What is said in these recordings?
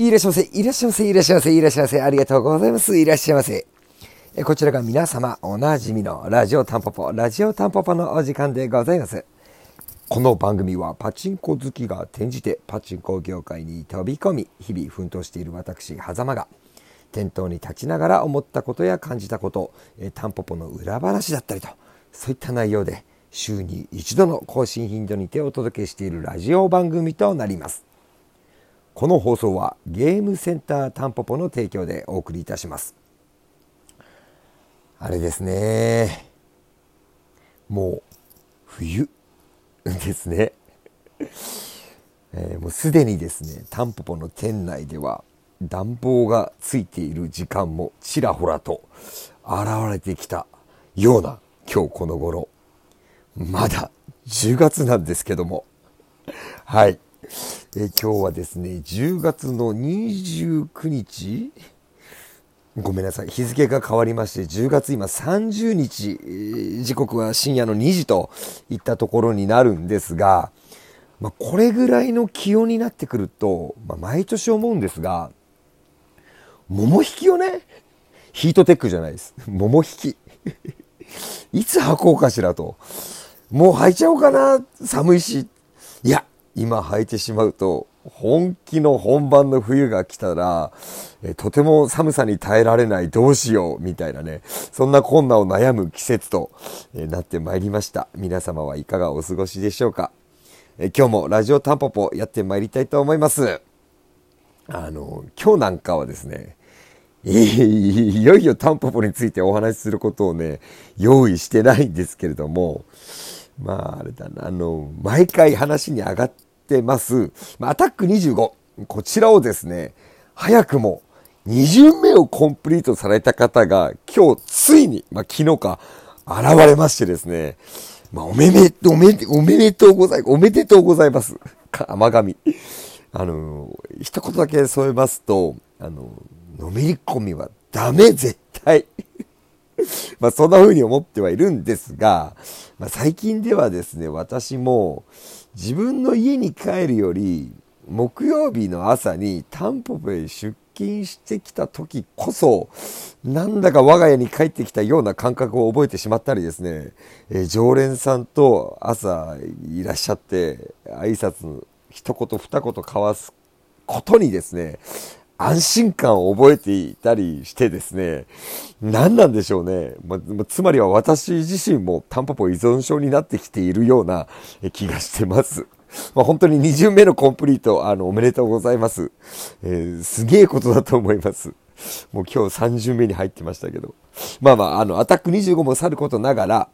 いらっしゃいませ、いらっしゃいませ、いらっしゃいませ、いらっしゃいませ、ありがとうございます。いらっしゃいませ。こちらが皆様おなじみのラジオタンポポ、ラジオタンポポのお時間でございます。この番組はパチンコ好きが転じてパチンコ業界に飛び込み、日々奮闘している私、狭間が、店頭に立ちながら思ったことや感じたこと、タンポポの裏話だったりと、そういった内容で週に一度の更新頻度にてお届けしているラジオ番組となります。この放送はゲームセンタータンポポの提供でお送りいたします。あれですね。もう冬ですね。えー、もうすでにですね、タンポポの店内では暖房がついている時間もちらほらと現れてきたような今日この頃。まだ10月なんですけども。はい。え今日はですね、10月の29日ごめんなさい。日付が変わりまして、10月今30日、時刻は深夜の2時といったところになるんですが、まあ、これぐらいの気温になってくると、まあ、毎年思うんですが、桃引きをね、ヒートテックじゃないです。桃引き。いつ履こうかしらと。もう履いちゃおうかな。寒いし。いや、今履いてしまうと、本気の本番の冬が来たら、えとても寒さに耐えられない、どうしよう、みたいなね、そんな困難を悩む季節と、えなってまいりました。皆様はいかがお過ごしでしょうか。え今日もラジオタンポポやってまいりたいと思います。あの、今日なんかはですね、いよいよタンポポについてお話しすることをね、用意してないんですけれども、まあ、あれだな、あの、毎回話に上がってます、まあ、アタック25、こちらをですね、早くも2巡目をコンプリートされた方が、今日ついに、まあ、昨日か、現れましてですね、まあ、おめめ、おめ、おめでとうございます。おめでとうございます。甘神。あの、一言だけ添えますと、あの、のめり込みはダメ、絶対。まあそんな風に思ってはいるんですが、まあ、最近ではですね、私も自分の家に帰るより、木曜日の朝にタンポポへ出勤してきた時こそ、なんだか我が家に帰ってきたような感覚を覚えてしまったりですね、えー、常連さんと朝いらっしゃって、挨拶一言二言交わすことにですね、安心感を覚えていたりしてですね、何なんでしょうね。ま、つまりは私自身もタンポポ依存症になってきているような気がしてます。まあ、本当に2巡目のコンプリート、あの、おめでとうございます。えー、すげえことだと思います。もう今日3巡目に入ってましたけど。まあまあ、あの、アタック25もさることながら、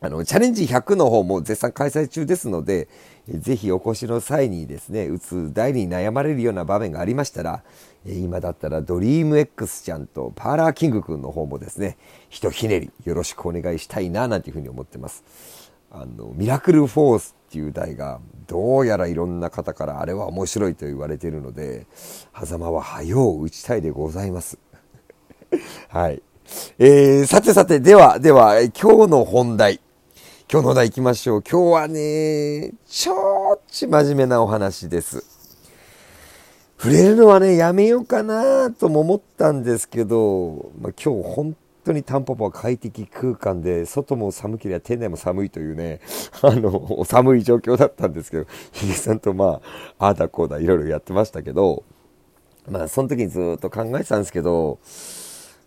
あの、チャレンジ100の方も絶賛開催中ですので、ぜひお越しの際にですね、打つ台に悩まれるような場面がありましたら、今だったらドリーム X ちゃんとパーラーキングくんの方もですね、ひとひねりよろしくお願いしたいな、なんていうふうに思ってます。あの、ミラクルフォースっていう台が、どうやらいろんな方からあれは面白いと言われているので、狭間は早う打ちたいでございます。はい。えー、さてさて、では、では、今日の本題。今日の題行きましょう。今日はね、ちょっち真面目なお話です。触れるのはね、やめようかなとも思ったんですけど、まあ、今日本当にタンポポは快適空間で、外も寒ければ店内も寒いというね、あの、寒い状況だったんですけど、ヒゲさんとまあ、ああだこうだいろいろやってましたけど、まあ、その時にずっと考えてたんですけど、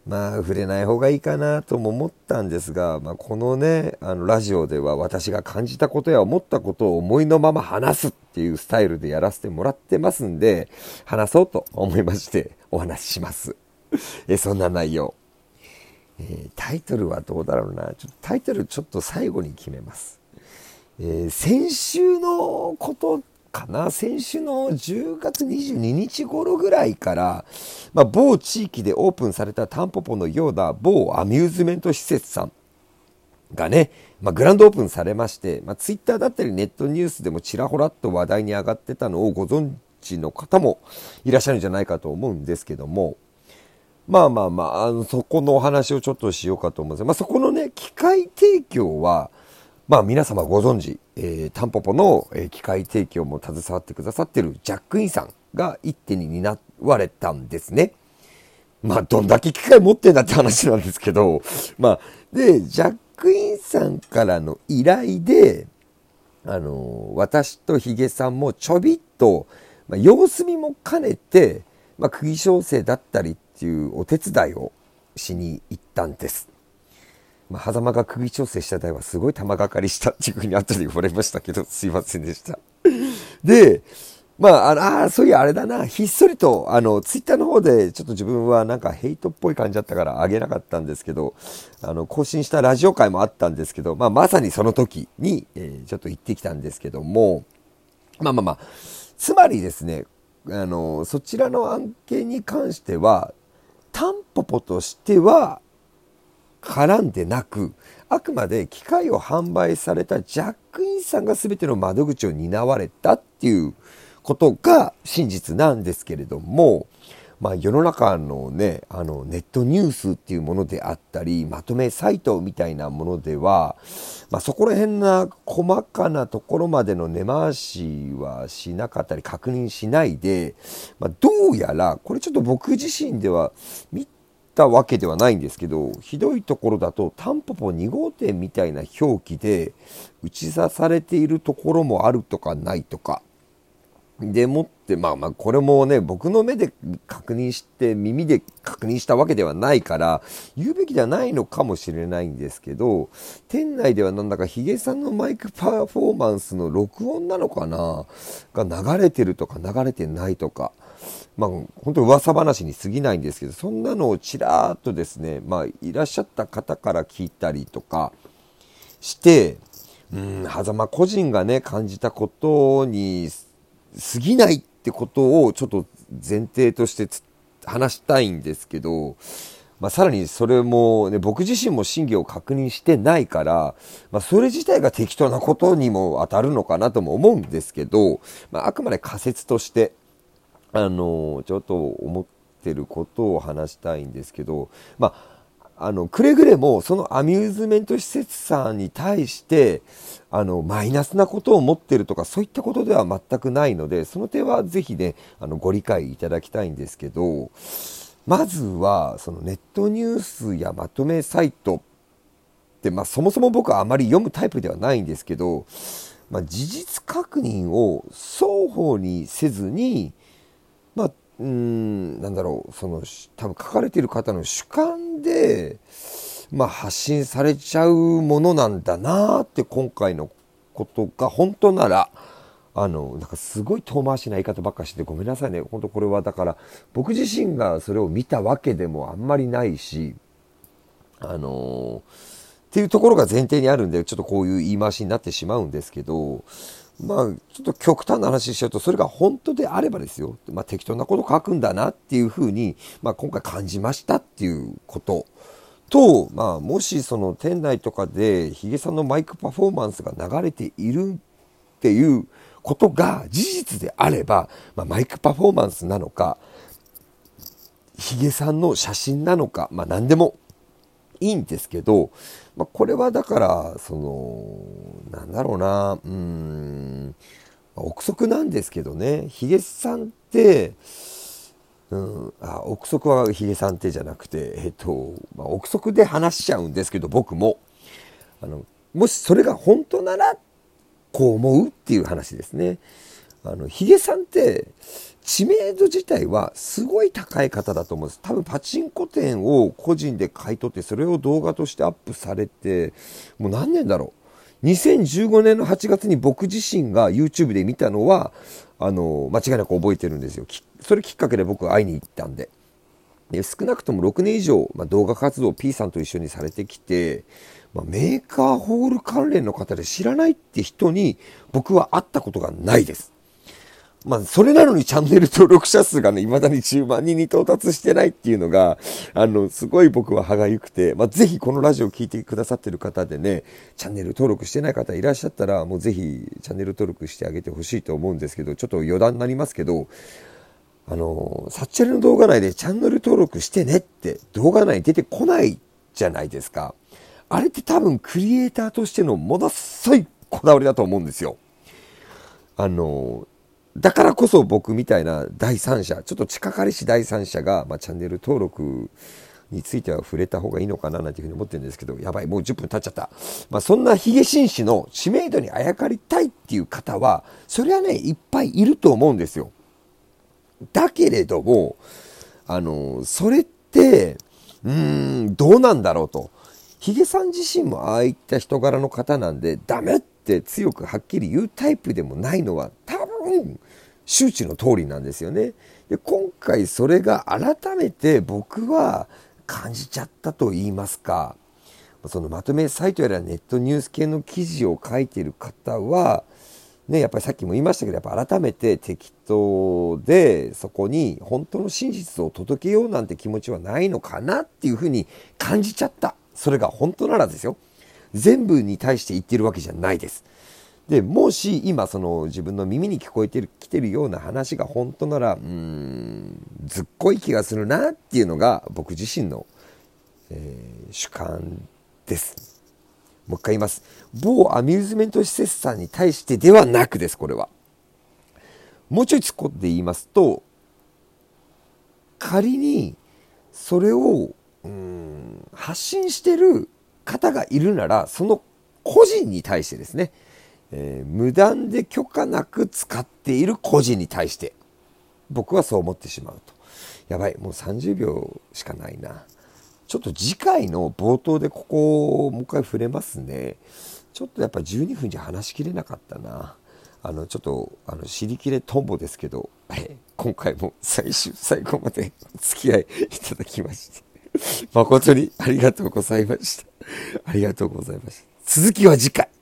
まあ、触れない方がいいかなとも思ったんですが、まあ、このね、あの、ラジオでは私が感じたことや思ったことを思いのまま話すっていうスタイルでやらせてもらってますんで、話そうと思いましてお話しします。えそんな内容。えー、タイトルはどうだろうな。ちょっとタイトルちょっと最後に決めます。えー、先週のことかな。先週の10月22日頃ぐらいから、まあ、某地域でオープンされたタンポポのような某アミューズメント施設さんがね、まあ、グランドオープンされまして、まあ、ツイッターだったりネットニュースでもちらほらっと話題に上がってたのをご存知の方もいらっしゃるんじゃないかと思うんですけども、まあまあまあ、あのそこのお話をちょっとしようかと思うんですまあ、そこのね、機械提供は、まあ皆様ご存知、えー、タンポポの、機械提供も携わってくださってるジャックインさんが一手に担われたんですね。まあ、どんだけ機械持ってんだって話なんですけど、まあ、で、ジャックインさんからの依頼で、あの、私とヒゲさんもちょびっと、まあ、様子見も兼ねて、まあ、釘小生だったりっていうお手伝いをしに行ったんです。まあ、狭間が釘調整した台はすごい玉がかりしたっていうふうに後で言われましたけど、すいませんでした。で、まあ、ああ、そういうあれだな、ひっそりと、あの、ツイッターの方で、ちょっと自分はなんかヘイトっぽい感じだったからあげなかったんですけど、あの、更新したラジオ会もあったんですけど、まあ、まさにその時に、えー、ちょっと行ってきたんですけども、まあまあまあ、つまりですね、あの、そちらの案件に関しては、タンポポとしては絡んでなく、あくまで機械を販売されたジャックインさんが全ての窓口を担われたっていうことが真実なんですけれども、まあ、世の中のね、あの、ネットニュースっていうものであったり、まとめサイトみたいなものでは、まあ、そこら辺な細かなところまでの根回しはしなかったり、確認しないで、まあ、どうやら、これちょっと僕自身では見たわけではないんですけど、ひどいところだと、タンポポ2号店みたいな表記で打ち出されているところもあるとかないとか、でもって、まあまあ、これもね、僕の目で確認して、耳で確認したわけではないから、言うべきではないのかもしれないんですけど、店内ではなんだかヒゲさんのマイクパフォーマンスの録音なのかなが流れてるとか流れてないとか、まあ、本当噂話に過ぎないんですけど、そんなのをちらっとですね、まあ、いらっしゃった方から聞いたりとかして、うん、狭間個人がね、感じたことに過ぎないってことをちょっと前提として話したいんですけど、まあ、さらにそれも、ね、僕自身も真偽を確認してないから、まあ、それ自体が適当なことにも当たるのかなとも思うんですけど、まあ、あくまで仮説として、あの、ちょっと思ってることを話したいんですけど、まあ、あの、くれぐれも、そのアミューズメント施設さんに対して、あの、マイナスなことを持ってるとか、そういったことでは全くないので、その点はぜひね、あの、ご理解いただきたいんですけど、まずは、そのネットニュースやまとめサイトって、まあ、そもそも僕はあまり読むタイプではないんですけど、まあ、事実確認を双方にせずに、うん、なんだろう、その、多分書かれている方の主観で、まあ、発信されちゃうものなんだなって今回のことが本当なら、あの、なんかすごい遠回しな言い方ばっかしてごめんなさいね。本当これはだから僕自身がそれを見たわけでもあんまりないし、あのっていうところが前提にあるんで、ちょっとこういう言い回しになってしまうんですけど、まあ、ちょっと極端な話しちゃうと、それが本当であればですよ、まあ、適当なこと書くんだなっていうふうに、まあ、今回感じましたっていうことと、まあ、もしその店内とかでヒゲさんのマイクパフォーマンスが流れているっていうことが事実であれば、まあ、マイクパフォーマンスなのか、ヒゲさんの写真なのか、まあ、何でもいいんですけど、まあ、これはだから、その、なんだろうな、うん、憶測なんですけどね、ヒゲさんって、うん、あ憶測はヒゲさんってじゃなくて、えっと、まあ、憶測で話しちゃうんですけど、僕も。あの、もしそれが本当なら、こう思うっていう話ですね。あの、ヒゲさんって、知名度自体はすごい高い方だと思うんです。多分パチンコ店を個人で買い取って、それを動画としてアップされて、もう何年だろう。2015年の8月に僕自身が YouTube で見たのは、あの、間違いなく覚えてるんですよ。それきっかけで僕会いに行ったんで。で少なくとも6年以上、まあ、動画活動を P さんと一緒にされてきて、まあ、メーカーホール関連の方で知らないって人に僕は会ったことがないです。まあ、それなのにチャンネル登録者数がね、未だに10万人に到達してないっていうのが、あの、すごい僕は歯がゆくて、まあ、ぜひこのラジオを聴いてくださってる方でね、チャンネル登録してない方いらっしゃったら、もうぜひチャンネル登録してあげてほしいと思うんですけど、ちょっと余談になりますけど、あの、サッチャルの動画内でチャンネル登録してねって動画内に出てこないじゃないですか。あれって多分クリエイターとしてのものすごいこだわりだと思うんですよ。あの、だからこそ僕みたいな第三者、ちょっと近かりし第三者が、まあ、チャンネル登録については触れた方がいいのかななんていうふうに思ってるんですけど、やばい、もう10分経っちゃった。まあ、そんなヒゲ紳士の知名度にあやかりたいっていう方は、それはね、いっぱいいると思うんですよ。だけれども、あの、それって、うーん、どうなんだろうと。ヒゲさん自身もああいった人柄の方なんで、ダメって強くはっきり言うタイプでもないのは、多分、周知の通りなんですよね。で、今回それが改めて僕は感じちゃったと言いますか、そのまとめサイトやらネットニュース系の記事を書いている方は、ね、やっぱりさっきも言いましたけど、やっぱ改めて適当で、そこに本当の真実を届けようなんて気持ちはないのかなっていうふうに感じちゃった。それが本当ならですよ。全部に対して言ってるわけじゃないです。で、もし今その自分の耳に聞こえてる、来てるような話が本当なら、うん、ずっこい気がするなっていうのが僕自身の、えー、主観です。もう一回言います。某アミューズメント施設さんに対してではなくです、これは。もうちょい突っ込んで言いますと、仮にそれをうん発信してる方がいるなら、その個人に対してですね、えー、無断で許可なく使っている個人に対して、僕はそう思ってしまうと。やばい、もう30秒しかないな。ちょっと次回の冒頭でここをもう一回触れますね。ちょっとやっぱ12分じゃ話しきれなかったな。あの、ちょっと、あの、尻切れトンボですけど、今回も最終、最後までお付き合いいただきまして、誠にありがとうございました。ありがとうございました。続きは次回。